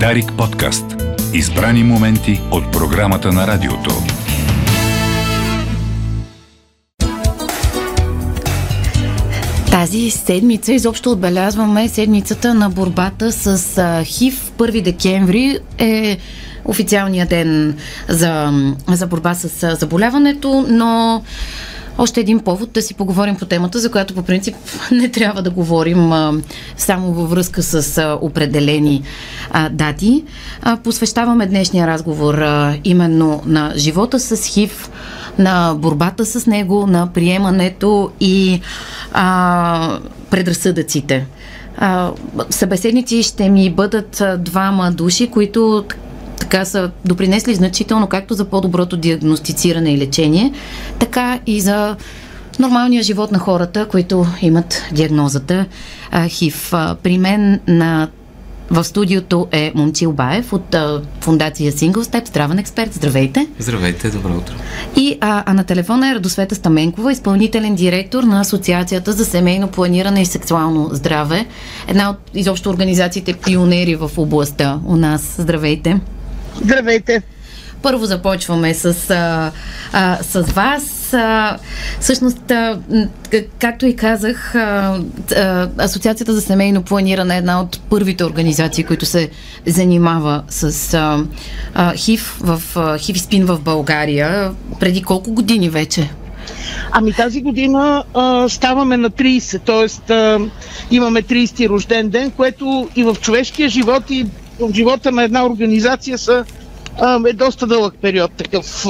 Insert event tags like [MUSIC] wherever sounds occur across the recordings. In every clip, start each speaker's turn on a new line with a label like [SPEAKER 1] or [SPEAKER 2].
[SPEAKER 1] Дарик подкаст. Избрани моменти от програмата на радиото.
[SPEAKER 2] Тази седмица изобщо отбелязваме седмицата на борбата с ХИВ. 1 декември е официалния ден за, за борба с заболяването, но още един повод да си поговорим по темата, за която по принцип [LAUGHS] не трябва да говорим а, само във връзка с а, определени а, дати. А, посвещаваме днешния разговор а, именно на живота с ХИВ, на борбата с него, на приемането и а, предразсъдъците. А, събеседници ще ми бъдат двама души, които така са допринесли значително както за по-доброто диагностициране и лечение, така и за нормалния живот на хората, които имат диагнозата ХИВ. При мен на в студиото е Момчил Баев от а, фундация Single Step, здравен експерт. Здравейте!
[SPEAKER 3] Здравейте, добро утро!
[SPEAKER 2] И а, а на телефона е Радосвета Стаменкова, изпълнителен директор на Асоциацията за семейно планиране и сексуално здраве. Една от изобщо организациите пионери в областта у нас. Здравейте!
[SPEAKER 4] Здравейте!
[SPEAKER 2] Първо започваме с, а, а, с вас. А, всъщност, а, както и казах, а, а, Асоциацията за семейно планиране е една от първите организации, които се занимава с а, а, ХИВ, в, а, ХИВ спин в България. Преди колко години вече?
[SPEAKER 4] Ами тази година а, ставаме на 30, т.е. имаме 30 рожден ден, което и в човешкия живот и в живота на една организация са, е доста дълъг период такъв.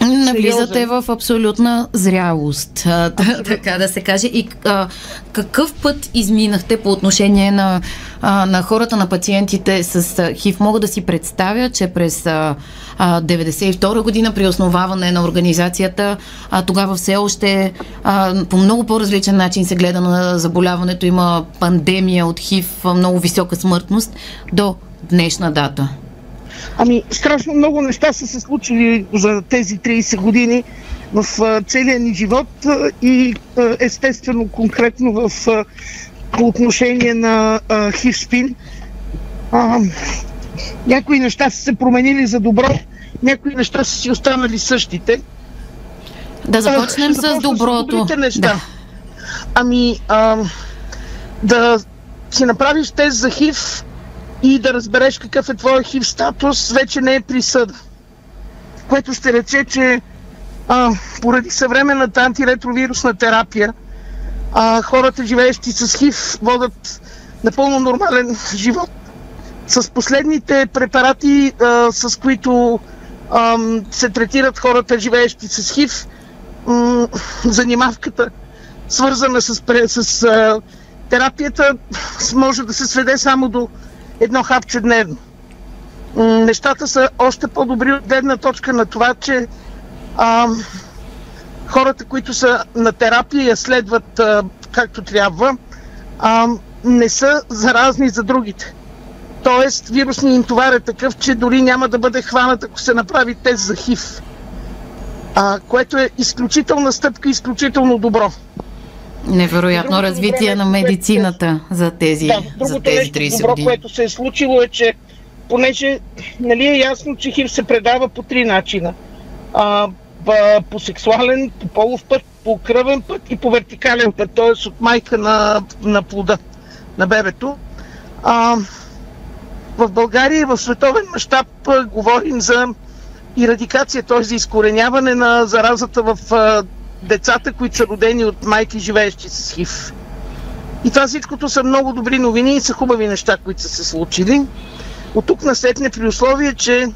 [SPEAKER 2] Навлизате в абсолютна зрялост, а, [LAUGHS] така да се каже. И а, какъв път изминахте по отношение на, а, на хората, на пациентите с ХИВ? Мога да си представя, че през а, 92 година при основаване на организацията, а, тогава все още а, по много по-различен начин се гледа на заболяването. Има пандемия от ХИВ, много висока смъртност до днешна дата?
[SPEAKER 4] Ами, страшно много неща са се случили за тези 30 години в целия ни живот и естествено конкретно в по отношение на хивспин. Някои неща са се променили за добро, някои неща са си останали същите.
[SPEAKER 2] Да започнем а, с доброто.
[SPEAKER 4] С неща. Да. Ами, а, да си направиш тест за хив и да разбереш какъв е твой хив статус, вече не е присъда. Което ще рече, че а, поради съвременната антиретровирусна терапия, а, хората, живеещи с хив, водят напълно нормален живот. С последните препарати, а, с които а, се третират хората, живеещи с хив, м- занимавката, свързана с, с а, терапията, може да се сведе само до едно хапче дневно. Нещата са още по-добри от гледна точка на това, че а, хората, които са на терапия я следват а, както трябва, а, не са заразни за другите. Тоест, вирусният им товар е такъв, че дори няма да бъде хванат, ако се направи тест за ХИВ. А, което е изключителна стъпка, изключително добро.
[SPEAKER 2] Невероятно развитие време, на медицината за тези, да, за тези 30
[SPEAKER 4] добро,
[SPEAKER 2] години.
[SPEAKER 4] което се е случило е, че понеже нали е ясно, че хив се предава по три начина. А, по сексуален, по полов път, по кръвен път и по вертикален път, т.е. от майка на, на плода, на бебето. А, в България и в световен мащаб говорим за ирадикация, т.е. за изкореняване на заразата в децата, които са родени от майки, живеещи с ХИВ. И това всичкото са много добри новини и са хубави неща, които са се случили. От тук насетне при условие, че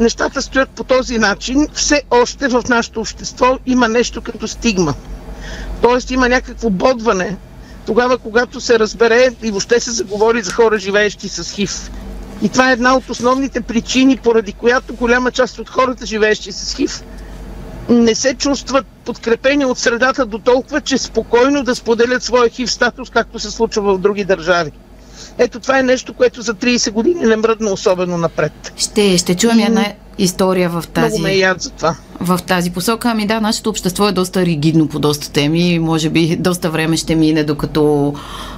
[SPEAKER 4] нещата стоят по този начин, все още в нашето общество има нещо като стигма. Тоест има някакво бодване тогава, когато се разбере и въобще се заговори за хора, живеещи с ХИВ. И това е една от основните причини, поради която голяма част от хората, живеещи с ХИВ, не се чувстват подкрепени от средата до толкова, че спокойно да споделят своя хив статус, както се случва в други държави. Ето това е нещо, което за 30 години не мръдна особено напред.
[SPEAKER 2] Ще, ще чуем една история в тази...
[SPEAKER 4] Много ме яд за това.
[SPEAKER 2] В тази посока, ами да, нашето общество е доста ригидно по доста теми. Може би доста време ще мине, докато,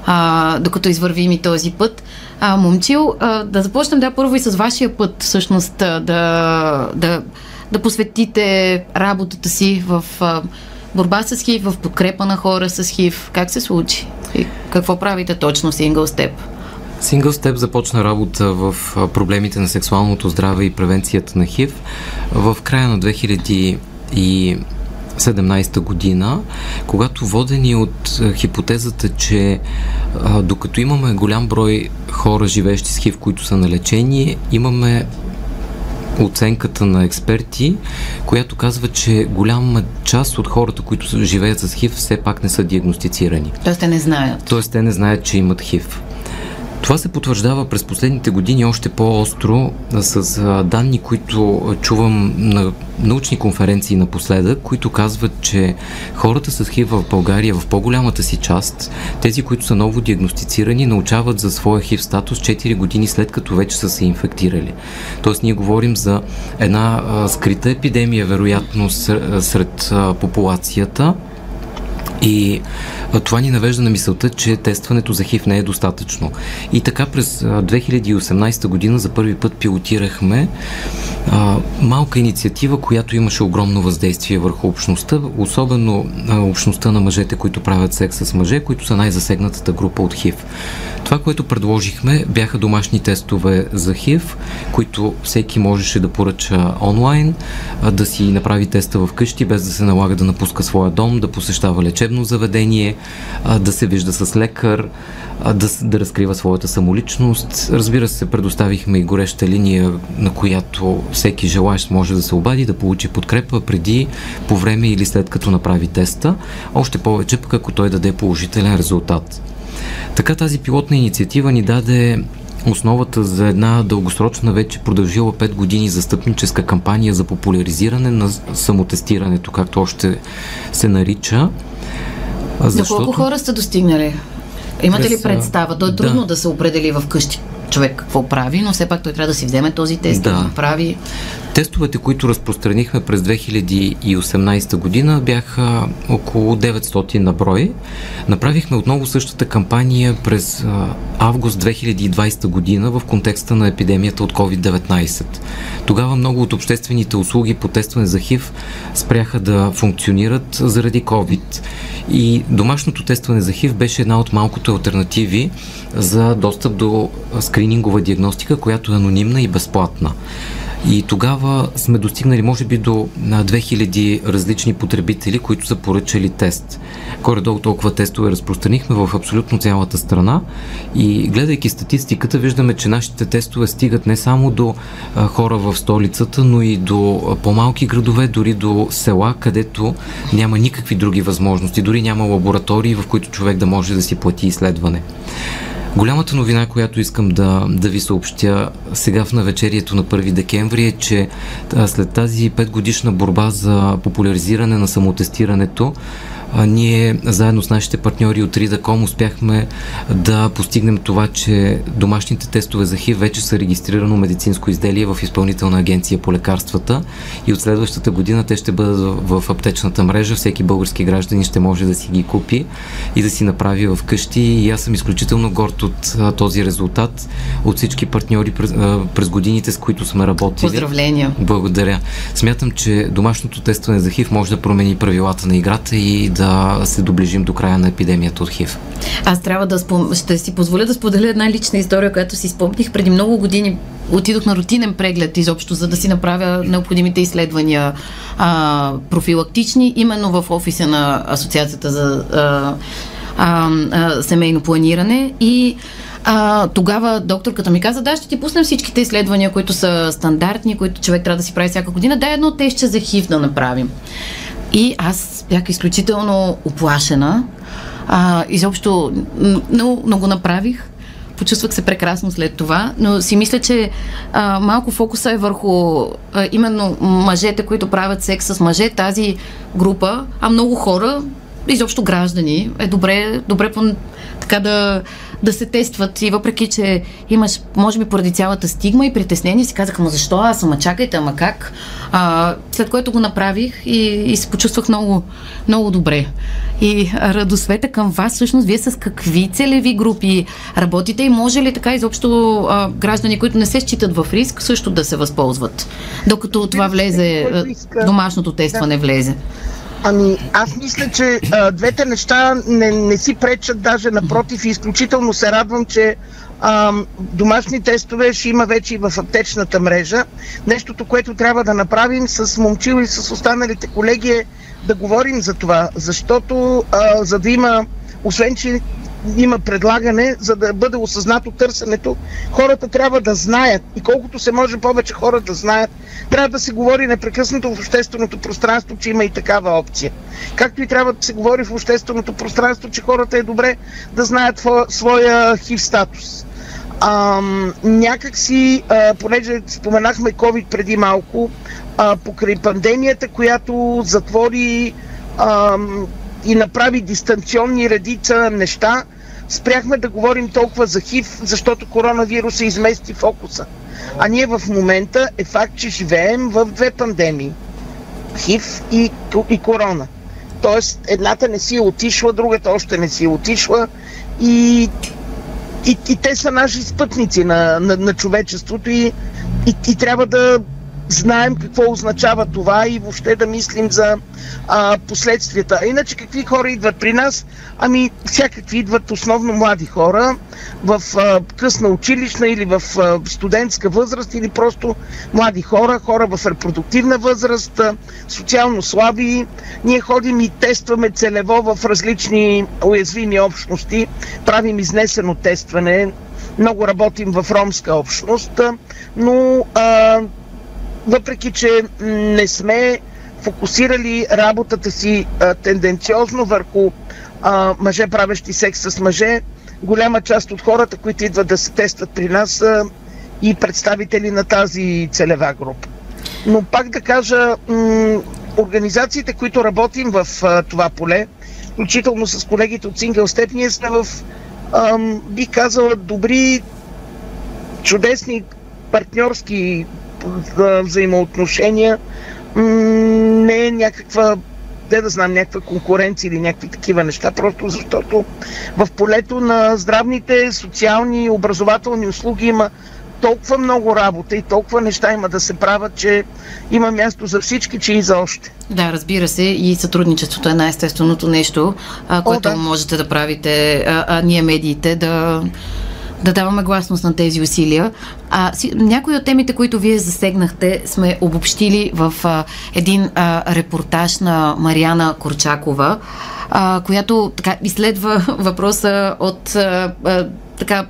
[SPEAKER 2] а, докато извървим и този път. А, момчил, а, да започнем да първо и с вашия път, всъщност, да, да, да посветите работата си в борба с хив, в подкрепа на хора с хив. Как се случи? И какво правите точно Single Step?
[SPEAKER 3] Single Step започна работа в проблемите на сексуалното здраве и превенцията на ХИВ в края на 2017 година, когато водени от хипотезата, че докато имаме голям брой хора, живещи с ХИВ, които са на лечение, имаме оценката на експерти, която казва, че голяма част от хората, които живеят с ХИВ, все пак не са диагностицирани.
[SPEAKER 2] Тоест те не знаят.
[SPEAKER 3] Тоест те не знаят, че имат ХИВ. Това се потвърждава през последните години още по-остро с данни, които чувам на научни конференции напоследък, които казват, че хората с ХИВ в България в по-голямата си част, тези, които са ново диагностицирани, научават за своя ХИВ статус 4 години след като вече са се инфектирали. Тоест ние говорим за една скрита епидемия, вероятно, сред популацията, и това ни навежда на мисълта, че тестването за ХИВ не е достатъчно. И така през 2018 година за първи път пилотирахме а, малка инициатива, която имаше огромно въздействие върху общността, особено а, общността на мъжете, които правят секс с мъже, които са най-засегнатата група от ХИВ. Това, което предложихме, бяха домашни тестове за ХИВ, които всеки можеше да поръча онлайн, а, да си направи теста в къщи, без да се налага да напуска своя дом, да посещава лечебно заведение, да се вижда с лекар, да, да разкрива своята самоличност. Разбира се, предоставихме и гореща линия, на която всеки желаящ може да се обади, да получи подкрепа преди, по време или след като направи теста. Още повече пък ако той даде положителен резултат. Така тази пилотна инициатива ни даде основата за една дългосрочна, вече продължила 5 години застъпническа кампания за популяризиране на самотестирането, както още се нарича.
[SPEAKER 2] Защото... До колко хора сте достигнали? Имате ли представа? То е трудно да. да се определи в къщи човек какво прави, но все пак той трябва да си вземе този тест да, да направи.
[SPEAKER 3] Тестовете, които разпространихме през 2018 година, бяха около 900 на брой. Направихме отново същата кампания през август 2020 година в контекста на епидемията от COVID-19. Тогава много от обществените услуги по тестване за ХИВ спряха да функционират заради COVID. И домашното тестване за ХИВ беше една от малкото альтернативи за достъп до скринингова диагностика, която е анонимна и безплатна. И тогава сме достигнали, може би, до 2000 различни потребители, които са поръчали тест. Горе-долу толкова тестове разпространихме в абсолютно цялата страна и гледайки статистиката, виждаме, че нашите тестове стигат не само до хора в столицата, но и до по-малки градове, дори до села, където няма никакви други възможности, дори няма лаборатории, в които човек да може да си плати изследване. Голямата новина, която искам да, да ви съобщя сега в навечерието на 1 декември е, че след тази 5 годишна борба за популяризиране на самотестирането, а, ние заедно с нашите партньори от Ridacom успяхме да постигнем това, че домашните тестове за ХИВ вече са регистрирано медицинско изделие в изпълнителна агенция по лекарствата и от следващата година те ще бъдат в, в аптечната мрежа. Всеки български гражданин ще може да си ги купи и да си направи в къщи. И аз съм изключително горд от а, този резултат, от всички партньори през, а, през годините, с които сме работили.
[SPEAKER 2] Поздравления!
[SPEAKER 3] Благодаря. Смятам, че домашното тестване за ХИВ може да промени правилата на играта и да да се доближим до края на епидемията от ХИВ.
[SPEAKER 2] Аз трябва да спом... ще си позволя да споделя една лична история, която си спомних преди много години. Отидох на рутинен преглед изобщо, за да си направя необходимите изследвания а, профилактични, именно в офиса на Асоциацията за а, а, а, семейно планиране и а, тогава докторката ми каза, да, ще ти пуснем всичките изследвания, които са стандартни, които човек трябва да си прави всяка година. Да, едно тестче за ХИВ да направим. И аз бях изключително оплашена. А, изобщо, но, но го направих. Почувствах се прекрасно след това, но си мисля, че а, малко фокуса е върху а, именно мъжете, които правят секс с мъже, тази група, а много хора, изобщо граждани, е добре, добре така да, да се тестват и въпреки, че имаш, може би поради цялата стигма и притеснение, си казах, ама защо аз, ама чакайте, ама как? А, след което го направих и, и се почувствах много, много добре. И радосвета към вас, всъщност, вие с какви целеви групи работите и може ли така изобщо а, граждани, които не се считат в риск, също да се възползват, докато това влезе, домашното тестване влезе?
[SPEAKER 4] Ами, аз мисля, че а, двете неща не, не си пречат, даже напротив, изключително се радвам, че а, домашни тестове ще има вече и в аптечната мрежа. Нещото, което трябва да направим с Момчил и с останалите колеги е да говорим за това, защото а, за да има, освен че има предлагане, за да бъде осъзнато търсенето, хората трябва да знаят и колкото се може повече хора да знаят, трябва да се говори непрекъснато в общественото пространство, че има и такава опция. Както и трябва да се говори в общественото пространство, че хората е добре да знаят своя хив статус. А, някак си, а, понеже споменахме COVID преди малко, а, покрай пандемията, която затвори и направи дистанционни редица неща, спряхме да говорим толкова за ХИВ, защото коронавируса измести фокуса. А ние в момента е факт, че живеем в две пандемии. ХИВ и, и корона. Тоест, едната не си е отишла, другата още не си е отишла и, и, и те са наши спътници на, на, на човечеството и, и, и трябва да знаем какво означава това и въобще да мислим за а, последствията. А иначе какви хора идват при нас? Ами всякакви идват основно млади хора в а, късна училищна или в а, студентска възраст или просто млади хора, хора в репродуктивна възраст, а, социално слаби. Ние ходим и тестваме целево в различни уязвими общности, правим изнесено тестване, много работим в ромска общност, но а, въпреки че не сме фокусирали работата си а, тенденциозно върху а, мъже, правещи секс с мъже, голяма част от хората, които идват да се тестват при нас, са и представители на тази целева група. Но пак да кажа, м- организациите, които работим в а, това поле, включително с колегите от Single Step, ние сме в, ам, бих казала, добри, чудесни партньорски взаимоотношения, не е някаква де да знам, някаква конкуренция или някакви такива неща, просто защото в полето на здравните, социални, образователни услуги има толкова много работа и толкова неща има да се правят, че има място за всички, че и за още.
[SPEAKER 2] Да, разбира се, и сътрудничеството е най-естественото нещо, а, което О, да. можете да правите, а, а ние медиите да да даваме гласност на тези усилия. А, си, някои от темите, които вие засегнахте, сме обобщили в а, един а, репортаж на Мариана Корчакова, а, която така изследва [LAUGHS] въпроса от а, а, така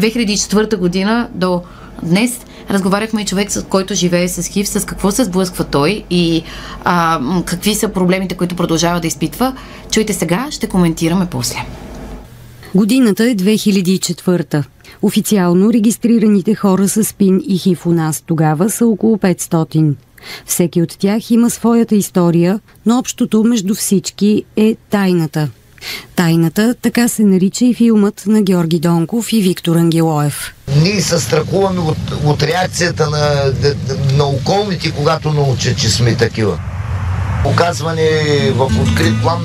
[SPEAKER 2] 2004 година до днес. Разговаряхме и човек, с който живее с ХИВ, с какво се сблъсква той и а, какви са проблемите, които продължава да изпитва. Чуйте сега, ще коментираме после.
[SPEAKER 5] Годината е 2004. Официално регистрираните хора с СПИН и ХИВ у нас тогава са около 500. Всеки от тях има своята история, но общото между всички е тайната. Тайната, така се нарича и филмът на Георги Донков и Виктор Ангелоев.
[SPEAKER 6] Ние се страхуваме от, от реакцията на, на околните, когато научат, че сме такива. Оказване в открит план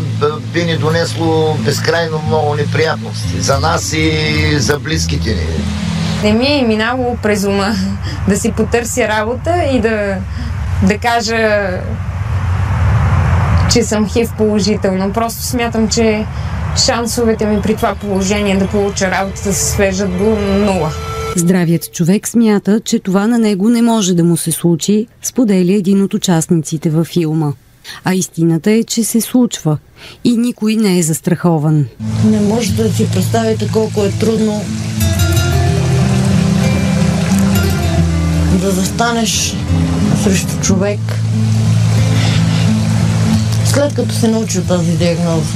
[SPEAKER 6] би ни донесло безкрайно много неприятности. За нас и за близките ни.
[SPEAKER 7] Не ми е минало през ума [LAUGHS] да си потърся работа и да, да кажа, че съм хив положително. Просто смятам, че шансовете ми при това положение да получа работа се свежат до нула.
[SPEAKER 5] Здравият човек смята, че това на него не може да му се случи, споделя един от участниците във филма. А истината е, че се случва и никой не е застрахован.
[SPEAKER 8] Не може да си представите колко е трудно да застанеш срещу човек, след като се научи тази диагноза.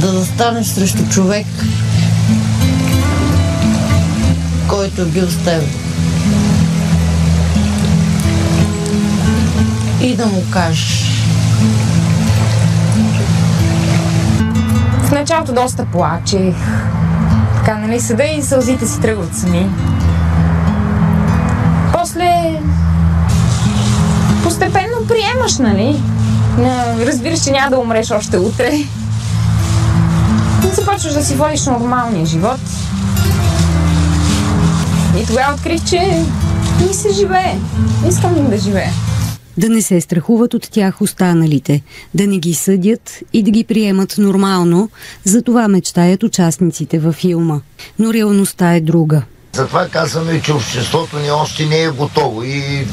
[SPEAKER 8] Да застанеш срещу човек, който е бил с теб. И да му кажеш.
[SPEAKER 7] В началото доста плачех. така, нали, съда и сълзите си тръгват сами. После постепенно приемаш, нали? Разбираш, че няма да умреш още утре. И започваш да си водиш нормалния живот. И тогава открих, че ми се живее. Искам да живея.
[SPEAKER 5] Да не се страхуват от тях останалите, да не ги съдят и да ги приемат нормално, за това мечтаят участниците във филма. Но реалността е друга.
[SPEAKER 6] Затова казваме, че обществото ни още не е готово и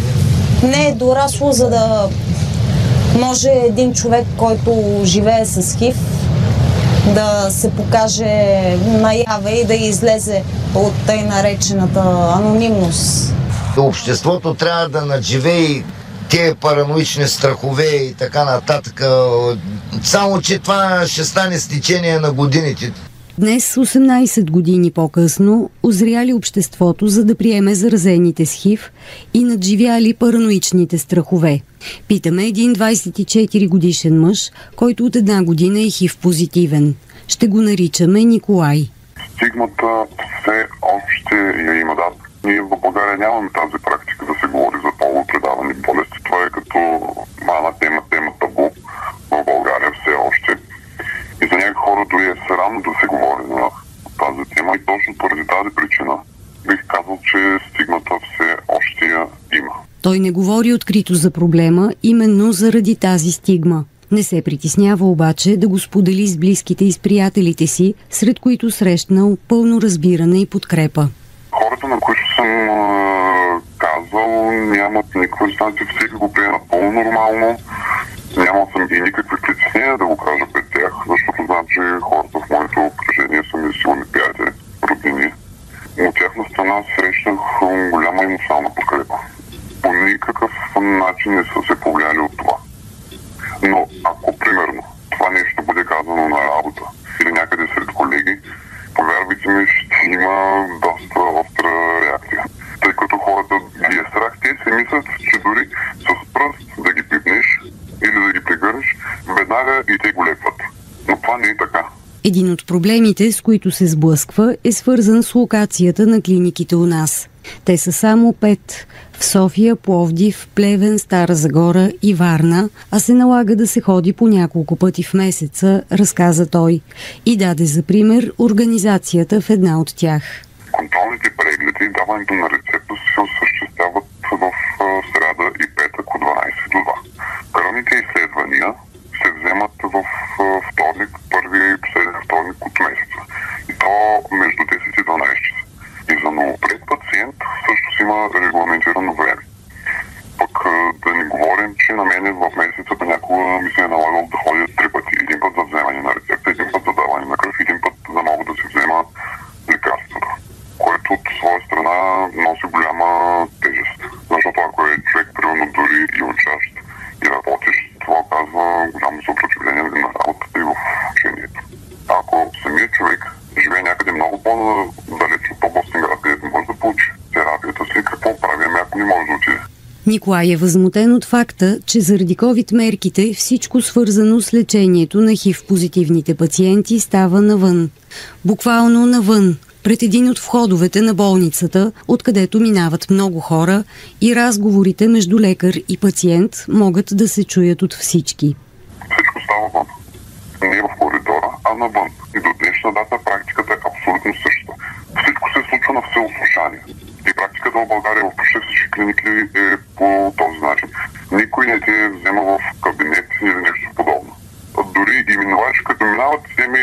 [SPEAKER 9] не е дорасло, за да може един човек, който живее с хив, да се покаже наяве и да излезе от тъй наречената анонимност.
[SPEAKER 6] Обществото трябва да надживее тези параноични страхове и така нататък. Само, че това ще стане с течение на годините.
[SPEAKER 5] Днес, 18 години по-късно, озряли обществото, за да приеме заразените с ХИВ и надживяли параноичните страхове. Питаме един 24 годишен мъж, който от една година е ХИВ позитивен. Ще го наричаме Николай.
[SPEAKER 10] Стигмата все още я има, да. Ние в България нямаме тази практика да се говори за полупредавани болести. Като мана тема, тема табу в България все още. И за някои хора дори е срамно да се говори за тази тема и точно поради тази причина бих казал, че стигмата все още я има.
[SPEAKER 5] Той не говори открито за проблема, именно заради тази стигма. Не се притеснява обаче да го сподели с близките и с приятелите си, сред които срещнал пълно разбиране и подкрепа.
[SPEAKER 10] Хората, на които съм казал, нямат никаква дистанция, всеки го приема напълно нормално. Нямал съм и никакви притеснения да го кажа пред тях, защото знам, че хората в моето окръжение са ми силни приятели, родини. От тяхна страна срещнах голяма емоционална подкрепа. По никакъв начин не са се повлияли от това. Но ако, примерно, това нещо бъде казано на работа или някъде сред колеги, повярвайте ми, ще има доста остра реакция. Тъй като хората ги е страх, те си мислят, че дори с пръст да ги пипнеш или да ги прегърнеш, веднага и те го лекват. Но това не е така.
[SPEAKER 5] Един от проблемите, с които се сблъсква, е свързан с локацията на клиниките у нас. Те са само пет в София, Пловдив, Плевен, Стара Загора и Варна, а се налага да се ходи по няколко пъти в месеца, разказа той. И даде за пример организацията в една от тях.
[SPEAKER 10] Контролните прегледи и даването на рецепта се осъществяват в среда и петък от 12 до 2. Кръвните изследвания се вземат в вторник, първия и последния вторник от месеца. И то между 10 и 12 часа. И за новопред пациент също си има регламентирано време. Пък да не говорим, че на мене в месеца понякога ми се е налагало да ходя три пъти. Един път за вземане на рецепта, един път за даване на кръв, един път за мога да си взема лекарствата. Което от своя страна носи голяма тежест. Защото ако е човек, примерно дори и учащ и работещ, това казва голямо съпротивление на работата и в учението. Ако самият човек живее някъде много по-далеч от областен град, където може да получи терапията си, какво правим, ако не може да отиде?
[SPEAKER 5] Николай е възмутен от факта, че заради COVID-мерките всичко свързано с лечението на HIV-позитивните пациенти става навън. Буквално навън, пред един от входовете на болницата, откъдето минават много хора и разговорите между лекар и пациент могат да се чуят от всички.
[SPEAKER 10] Всичко става вън. Не в коридора, а навън. И до днешна дата практиката е абсолютно същата. Всичко се случва на всеослушание. И практиката в България в почти всички клиники е по този начин. Никой не те взема в кабинет или нещо подобно. Дори и минувачи, като минават, теми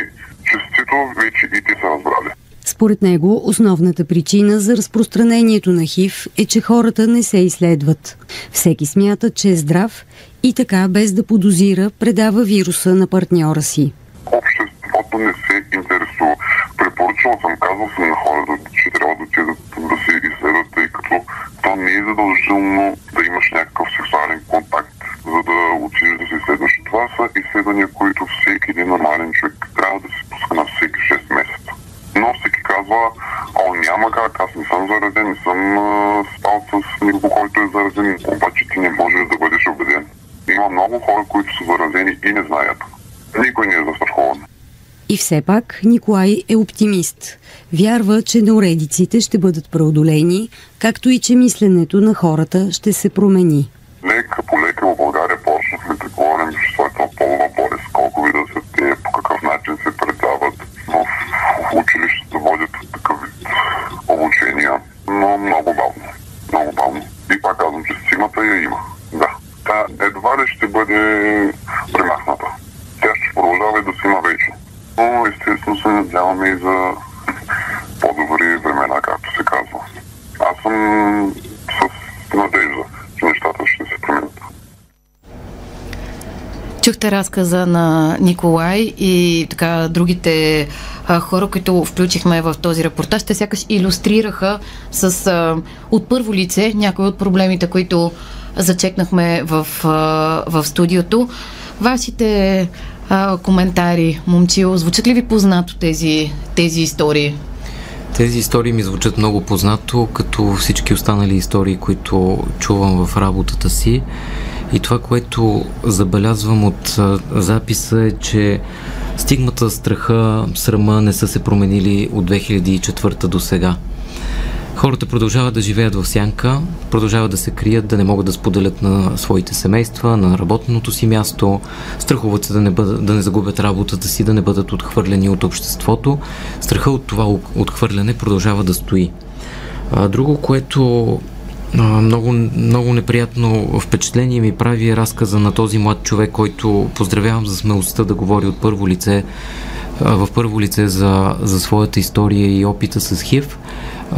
[SPEAKER 10] честито вече и те са разбрали.
[SPEAKER 5] Според него, основната причина за разпространението на ХИВ е, че хората не се изследват. Всеки смята, че е здрав и така, без да подозира, предава вируса на партньора си.
[SPEAKER 10] Обществото не се интересува. Препоръчвал съм, казал съм на хората, че трябва да отидат да се изследват, тъй като то не е задължително да имаш някакъв сексуален контакт, за да отидеш да се изследваш. Това са изследвания, които всеки един нормален човек трябва да се пуска на всеки 6 месеца. Но всеки казва, о, няма как, аз не съм заразен, не съм а, спал с никого, който е заразен, обаче ти не можеш да бъдеш убеден. Има много хора, които са заразени и не знаят. Никой не е застрахован.
[SPEAKER 5] И все пак Николай е оптимист. Вярва, че неуредиците ще бъдат преодолени, както и че мисленето на хората ще се промени.
[SPEAKER 10] Лека по лека в България почнахме да говорим, че своята полова болест, колко и да са те, по какъв начин се в училището, водят такъв вид обучения, но много бавно. Много бавно. И пак казвам, че стигмата я има. Да. Та едва ли ще бъде премахната. Тя ще продължава и да си има вечно. Но естествено се надяваме и за по-добри времена, както се казва. Аз съм с надежда, че нещата ще се променят.
[SPEAKER 2] Чухте разказа на Николай и така другите а, хора, които включихме в този репортаж, те сякаш иллюстрираха с а, от първо лице някои от проблемите, които зачекнахме в, а, в студиото. Вашите а, коментари, момчил, звучат ли ви познато тези, тези истории?
[SPEAKER 3] Тези истории ми звучат много познато, като всички останали истории, които чувам в работата си. И това, което забелязвам от записа е, че стигмата, страха, срама не са се променили от 2004 до сега. Хората продължават да живеят в сянка, продължават да се крият, да не могат да споделят на своите семейства, на работното си място, страхуват се да не, бъдат, да не загубят работата си, да не бъдат отхвърлени от обществото. Страха от това отхвърляне продължава да стои. Друго, което много, много неприятно впечатление ми прави разказа на този млад човек, който поздравявам за смелостта да говори от първо лице, в първо лице за, за своята история и опита с ХИВ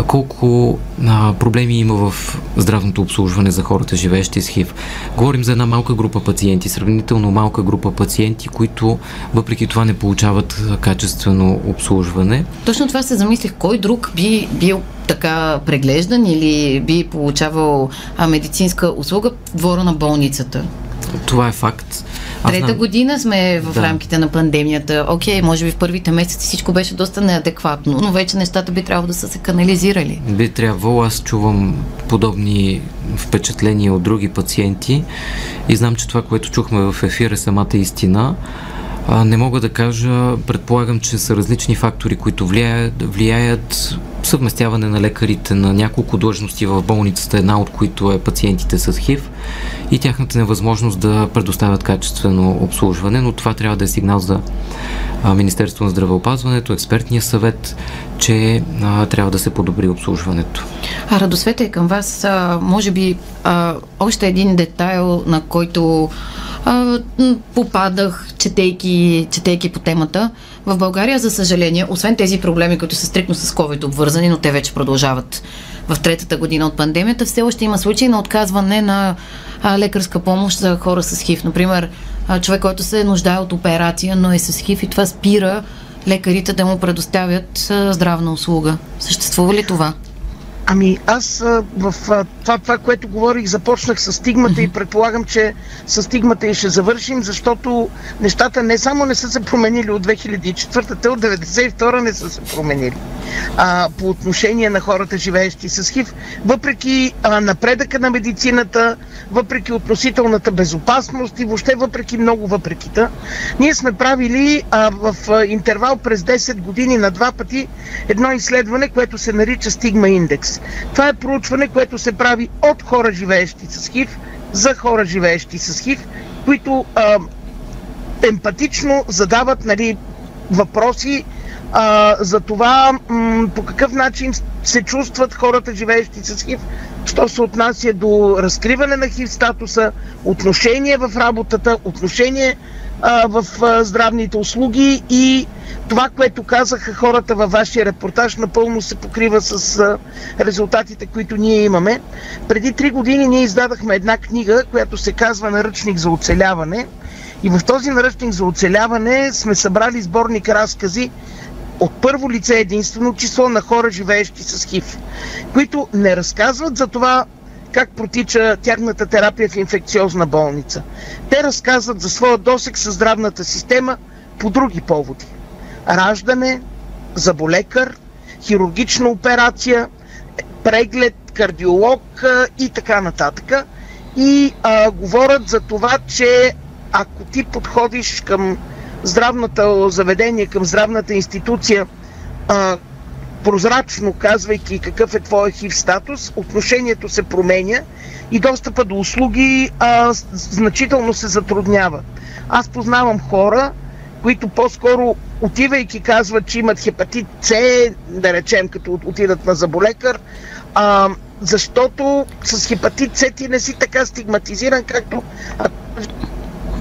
[SPEAKER 3] колко а, проблеми има в здравното обслужване за хората, живеещи с ХИВ. Говорим за една малка група пациенти, сравнително малка група пациенти, които въпреки това не получават качествено обслужване.
[SPEAKER 2] Точно това се замислих. Кой друг би бил така преглеждан или би получавал а, медицинска услуга в двора на болницата?
[SPEAKER 3] Това е факт.
[SPEAKER 2] Трета знам... година сме в да. рамките на пандемията. Окей, може би в първите месеци всичко беше доста неадекватно, но вече нещата би трябвало да са се канализирали.
[SPEAKER 3] Би трябвало. Аз чувам подобни впечатления от други пациенти и знам, че това, което чухме в ефир е самата истина. А, не мога да кажа, предполагам, че са различни фактори, които влияят, влияят съвместяване на лекарите на няколко длъжности в болницата, една от които е пациентите с ХИВ и тяхната невъзможност да предоставят качествено обслужване, но това трябва да е сигнал за Министерство на здравеопазването, експертния съвет, че а, трябва да се подобри обслужването.
[SPEAKER 2] А радосвета е към вас, а, може би а, още един детайл, на който а, попадах, четейки, четейки по темата. В България, за съжаление, освен тези проблеми, които са стрикно с COVID обвързани, но те вече продължават в третата година от пандемията, все още има случаи на отказване на а, лекарска помощ за хора с ХИВ. Например, а, човек, който се нуждае от операция, но е с ХИВ и това спира лекарите да му предоставят а, здравна услуга. Съществува ли това?
[SPEAKER 4] Ами аз в това, това, което говорих, започнах с стигмата и предполагам, че с стигмата и ще завършим, защото нещата не само не са се променили от 2004, те от 1992 не са се променили а, по отношение на хората, живеещи с ХИВ. Въпреки а, напредъка на медицината, въпреки относителната безопасност и въобще въпреки много въпрекита, ние сме правили а, в а, интервал през 10 години на два пъти едно изследване, което се нарича стигма индекс. Това е проучване, което се прави от хора, живеещи с ХИВ, за хора, живеещи с ХИВ, които а, емпатично задават нали, въпроси а, за това м- по какъв начин се чувстват хората, живеещи с ХИВ, що се отнася до разкриване на ХИВ статуса, отношение в работата, отношение в здравните услуги и това, което казаха хората във вашия репортаж, напълно се покрива с резултатите, които ние имаме. Преди три години ние издадахме една книга, която се казва Наръчник за оцеляване. И в този наръчник за оцеляване сме събрали сборник разкази от първо лице единствено число на хора, живеещи с ХИВ, които не разказват за това как протича тяхната терапия в инфекциозна болница. Те разказват за своя досек с здравната система по други поводи. Раждане, заболекар, хирургична операция, преглед, кардиолог и така нататък. И а, говорят за това, че ако ти подходиш към здравната заведение, към здравната институция а, прозрачно казвайки какъв е твой хив статус, отношението се променя и достъпа до услуги а, значително се затруднява. Аз познавам хора, които по-скоро отивайки казват, че имат хепатит С, да речем, като отидат на заболекар, а, защото с хепатит С ти не си така стигматизиран, както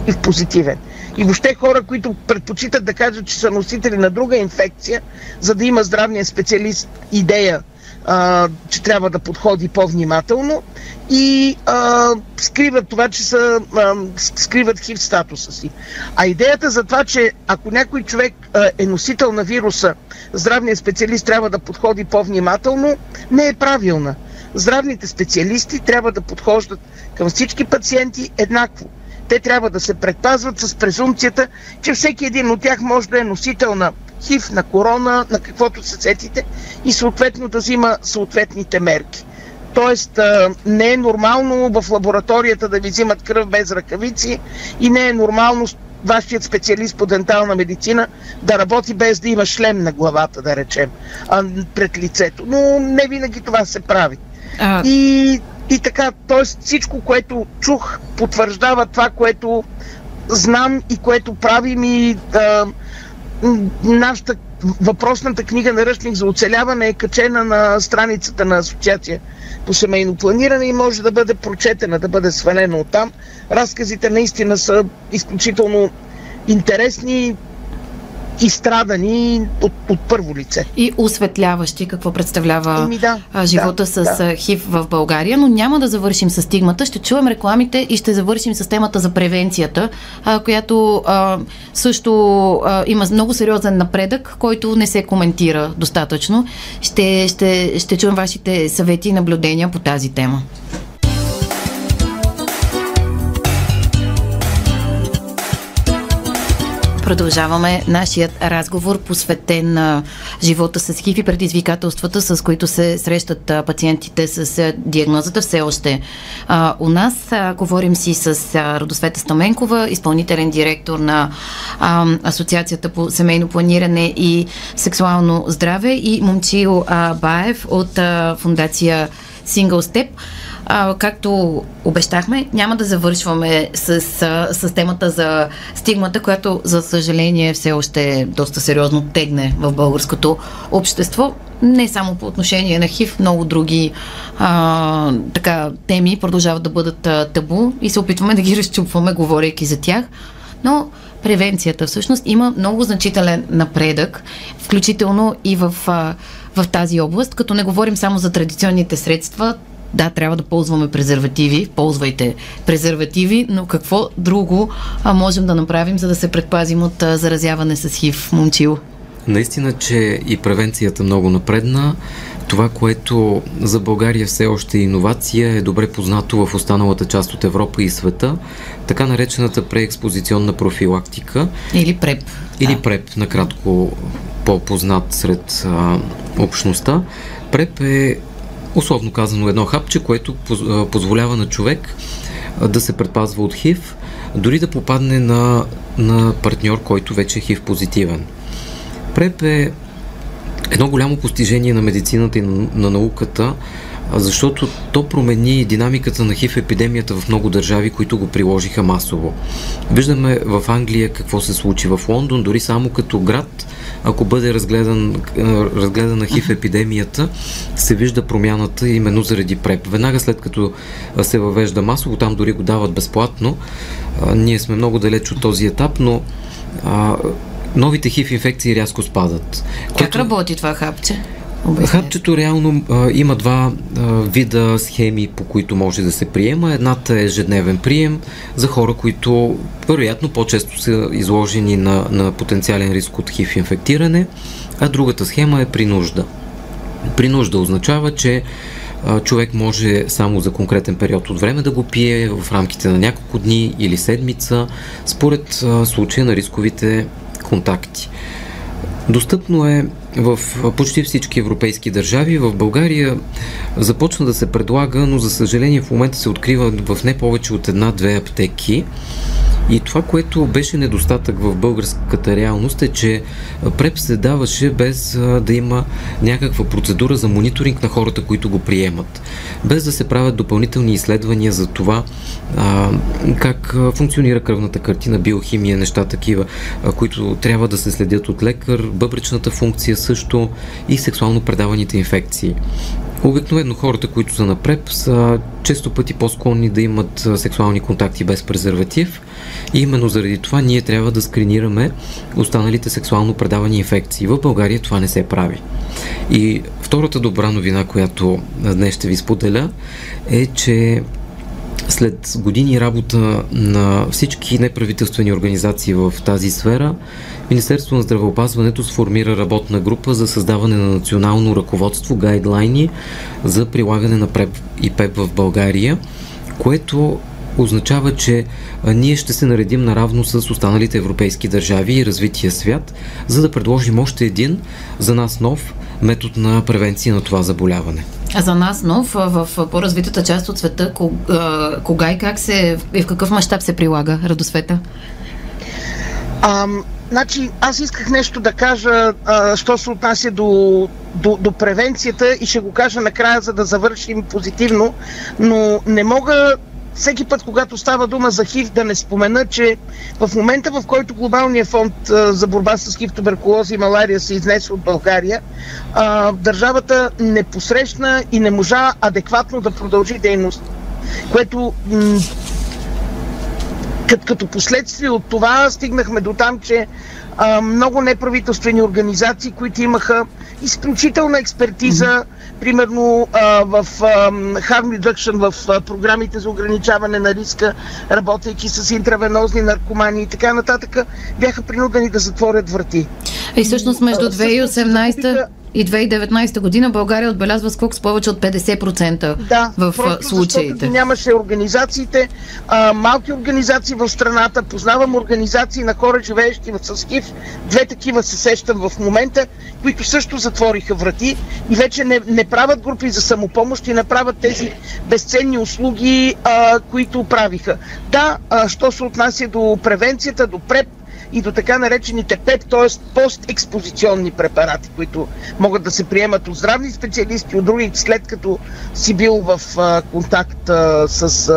[SPEAKER 4] и в позитивен. И въобще хора, които предпочитат да кажат, че са носители на друга инфекция, за да има здравния специалист идея, а, че трябва да подходи по-внимателно и а, скриват това, че са, а, скриват хив статуса си. А идеята за това, че ако някой човек а, е носител на вируса, здравният специалист трябва да подходи по-внимателно, не е правилна. Здравните специалисти трябва да подхождат към всички пациенти еднакво те трябва да се предпазват с презумцията, че всеки един от тях може да е носител на хив, на корона, на каквото се сетите и съответно да взима съответните мерки. Тоест не е нормално в лабораторията да ви взимат кръв без ръкавици и не е нормално вашият специалист по дентална медицина да работи без да има шлем на главата, да речем, пред лицето. Но не винаги това се прави. А... И и така, т.е. всичко, което чух, потвърждава това, което знам и което правим и а, нашата въпросната книга Наръчник за оцеляване е качена на страницата на Асоциация по семейно планиране и може да бъде прочетена, да бъде свалена от там. Разказите наистина са изключително интересни, изстрадани от, от първо лице.
[SPEAKER 2] И осветляващи какво представлява
[SPEAKER 4] Еми, да,
[SPEAKER 2] живота
[SPEAKER 4] да,
[SPEAKER 2] с
[SPEAKER 4] да.
[SPEAKER 2] ХИВ в България, но няма да завършим с стигмата. Ще чуем рекламите и ще завършим с темата за превенцията, която също има много сериозен напредък, който не се коментира достатъчно. Ще, ще, ще чуем вашите съвети и наблюдения по тази тема. Продължаваме нашият разговор, посветен на живота с ХИВ и предизвикателствата, с които се срещат пациентите с диагнозата все още у нас. Говорим си с а, Стаменкова, изпълнителен директор на Асоциацията по семейно планиране и сексуално здраве и Момчил Баев от фундация Single Step. А, както обещахме, няма да завършваме с, с, темата за стигмата, която, за съжаление, все още доста сериозно тегне в българското общество. Не само по отношение на ХИВ, много други а, така, теми продължават да бъдат а, табу и се опитваме да ги [LAUGHS] разчупваме, говорейки за тях. Но превенцията всъщност има много значителен напредък, включително и в, в тази област, като не говорим само за традиционните средства, да, трябва да ползваме презервативи, ползвайте презервативи, но какво друго а, можем да направим, за да се предпазим от а, заразяване с ХИВ, момчил?
[SPEAKER 3] Наистина, че и превенцията много напредна. Това, което за България все още е иновация, е добре познато в останалата част от Европа и света. Така наречената преекспозиционна профилактика.
[SPEAKER 2] Или ПРЕП.
[SPEAKER 3] Или да. ПРЕП, накратко по-познат сред а, общността. ПРЕП е условно казано едно хапче, което позволява на човек да се предпазва от ХИВ, дори да попадне на, на партньор, който вече е ХИВ позитивен. ПРЕП е едно голямо постижение на медицината и на, на науката, защото то промени динамиката на ХИВ епидемията в много държави, които го приложиха масово. Виждаме в Англия какво се случи в Лондон, дори само като град ако бъде разгледан, разгледана хив епидемията, се вижда промяната именно заради ПРЕП. Веднага след като се въвежда масово, там дори го дават безплатно. Ние сме много далеч от този етап, но новите хив инфекции рязко спадат.
[SPEAKER 2] Как което... работи това хапче?
[SPEAKER 3] Хапчето реално а, има два а, вида схеми, по които може да се приема. Едната е ежедневен прием за хора, които вероятно по-често са изложени на, на потенциален риск от хив инфектиране, а другата схема е при нужда. При нужда означава, че човек може само за конкретен период от време да го пие в рамките на няколко дни или седмица, според случая на рисковите контакти. Достъпно е в почти всички европейски държави. В България започна да се предлага, но за съжаление в момента се открива в не повече от една-две аптеки. И това, което беше недостатък в българската реалност е, че ПРЕП се даваше без да има някаква процедура за мониторинг на хората, които го приемат. Без да се правят допълнителни изследвания за това а, как функционира кръвната картина, биохимия, неща такива, а, които трябва да се следят от лекар, бъбречната функция също и сексуално предаваните инфекции. Обикновено хората, които са на ПРЕП, са често пъти по-склонни да имат сексуални контакти без презерватив и именно заради това ние трябва да скринираме останалите сексуално предавани инфекции. В България това не се прави. И втората добра новина, която днес ще ви споделя, е, че след години работа на всички неправителствени организации в тази сфера, Министерството на здравеопазването сформира работна група за създаване на национално ръководство, гайдлайни за прилагане на ПРЕП и ПЕП в България, което означава, че ние ще се наредим наравно с останалите европейски държави и развития свят, за да предложим още един, за нас нов, метод на превенция на това заболяване.
[SPEAKER 2] А за нас нов в по-развитата част от света, кога и как се, и в какъв мащаб се прилага Радосвета?
[SPEAKER 4] Ам, значи, аз исках нещо да кажа, а, що се отнася до, до, до превенцията и ще го кажа накрая, за да завършим позитивно, но не мога всеки път, когато става дума за ХИВ, да не спомена, че в момента, в който Глобалният фонд за борба с ХИВ, туберкулоза и малария се изнесе от България, държавата не посрещна и не можа адекватно да продължи дейност. Което като, като последствие от това стигнахме до там, че а, много неправителствени организации, които имаха изключителна експертиза, mm-hmm. примерно а, в а, harm reduction, в а, програмите за ограничаване на риска, работейки с интравенозни наркомани и така нататък, бяха принудени да затворят врати.
[SPEAKER 2] И всъщност между 2018 и 2019 година България отбелязва скок с повече от 50%
[SPEAKER 4] да,
[SPEAKER 2] в случаите.
[SPEAKER 4] нямаше организациите, а, малки организации в страната. Познавам организации на хора, живеещи с ХИВ. Две такива се сещам в момента, които също затвориха врати и вече не, не правят групи за самопомощ и не правят тези безценни услуги, а, които правиха. Да, а, що се отнася до превенцията, до ПРЕП, и до така наречените ПЕП, т.е. постекспозиционни препарати, които могат да се приемат от здравни специалисти, от други, след като си бил в а, контакт а, с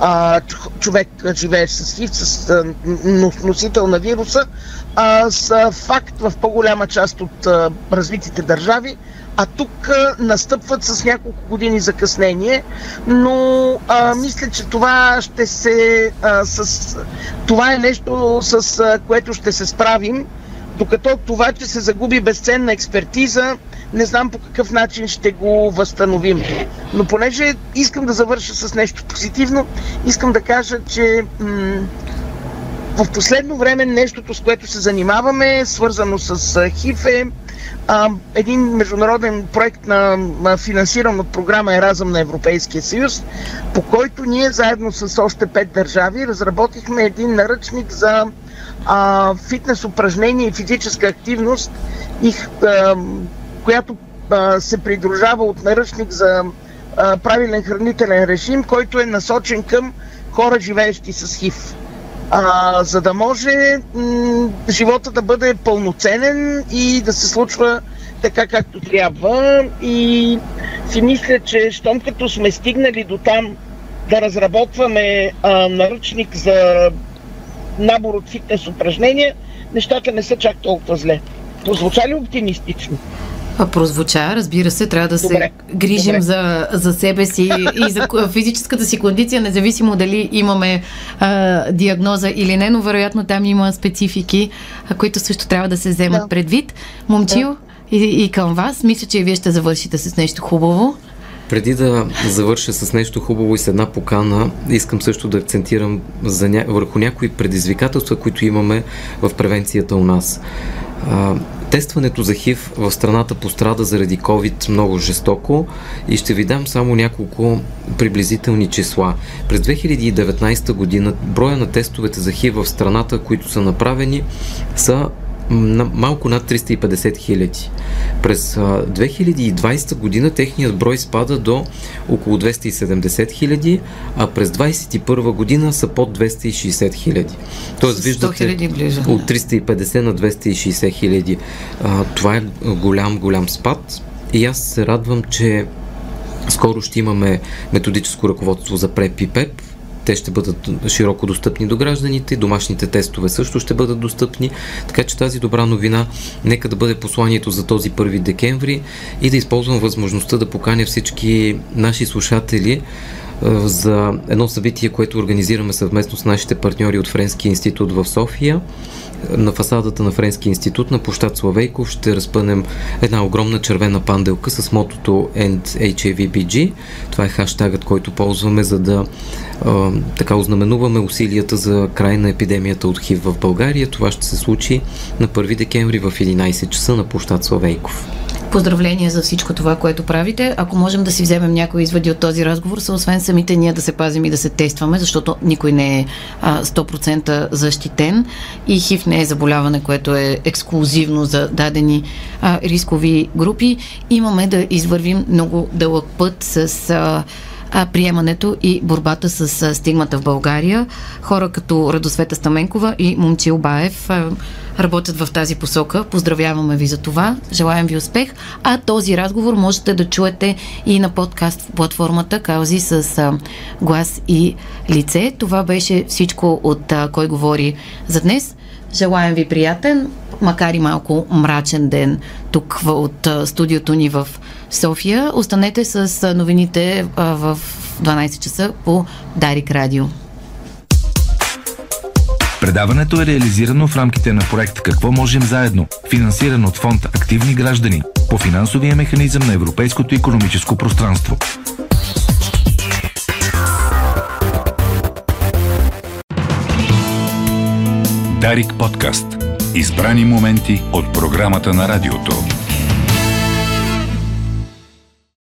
[SPEAKER 4] а, човек, живеещ с ХИВ, с а, носител на вируса, а, с факт в по-голяма част от а, развитите държави а тук а, настъпват с няколко години закъснение, но а, мисля, че това ще се. А, с, това е нещо, с а, което ще се справим, докато това, че се загуби безценна експертиза, не знам по какъв начин ще го възстановим. Но понеже искам да завърша с нещо позитивно, искам да кажа, че м- в последно време нещото, с което се занимаваме, свързано с ХИФ е. Един международен проект на, на финансиран от програма Еразъм на Европейския съюз, по който ние заедно с още пет държави разработихме един наръчник за фитнес упражнение и физическа активност, която се придружава от наръчник за правилен хранителен режим, който е насочен към хора, живеещи с ХИВ а, за да може м- живота да бъде пълноценен и да се случва така както трябва. И си мисля, че щом като сме стигнали до там да разработваме а, наръчник за набор от фитнес упражнения, нещата не са чак толкова зле. Прозвуча ли оптимистично?
[SPEAKER 2] Прозвуча, разбира се, трябва да се грижим Добре. За, за себе си и за физическата си кондиция, независимо дали имаме а, диагноза или не, но вероятно там има специфики, а, които също трябва да се вземат да. предвид. Момчил, да. и, и към вас, мисля, че и вие ще завършите с нещо хубаво.
[SPEAKER 3] Преди да завърша с нещо хубаво и с една покана, искам също да акцентирам за ня... върху някои предизвикателства, които имаме в превенцията у нас. Тестването за ХИВ в страната пострада заради COVID много жестоко и ще ви дам само няколко приблизителни числа. През 2019 година броя на тестовете за ХИВ в страната, които са направени, са малко над 350 хиляди. През 2020 година техният брой спада до около 270 хиляди, а през 2021 година са под 260 хиляди.
[SPEAKER 2] Тоест, виждате близо,
[SPEAKER 3] от 350 на 260 хиляди. Това е голям, голям спад. И аз се радвам, че скоро ще имаме методическо ръководство за ПРЕП и ПЕП, те ще бъдат широко достъпни до гражданите, домашните тестове също ще бъдат достъпни, така че тази добра новина нека да бъде посланието за този 1 декември и да използвам възможността да поканя всички наши слушатели за едно събитие, което организираме съвместно с нашите партньори от Френския институт в София. На фасадата на Френския институт на площад Славейков ще разпънем една огромна червена панделка с мотото End HAVBG. Това е хаштагът, който ползваме, за да а, така ознаменуваме усилията за край на епидемията от ХИВ в България. Това ще се случи на 1 декември в 11 часа на площад Славейков.
[SPEAKER 2] Поздравления за всичко това, което правите. Ако можем да си вземем някои изводи от този разговор, са освен самите ние да се пазим и да се тестваме, защото никой не е а, 100% защитен и ХИВ не е заболяване, което е ексклюзивно за дадени а, рискови групи. Имаме да извървим много дълъг път с а, а, приемането и борбата с а, стигмата в България. Хора като Радосвета Стаменкова и Момчил Баев а, работят в тази посока. Поздравяваме ви за това. Желаем ви успех. А този разговор можете да чуете и на подкаст в платформата Каузи с а, глас и лице. Това беше всичко от а, Кой говори за днес. Желаем ви приятен, макар и малко мрачен ден тук от студиото ни в София. Останете с новините в 12 часа по Дарик Радио.
[SPEAKER 1] Предаването е реализирано в рамките на проект Какво можем заедно, финансиран от фонд Активни граждани по финансовия механизъм на Европейското економическо пространство. Дарик подкаст. Избрани моменти от програмата на радиото.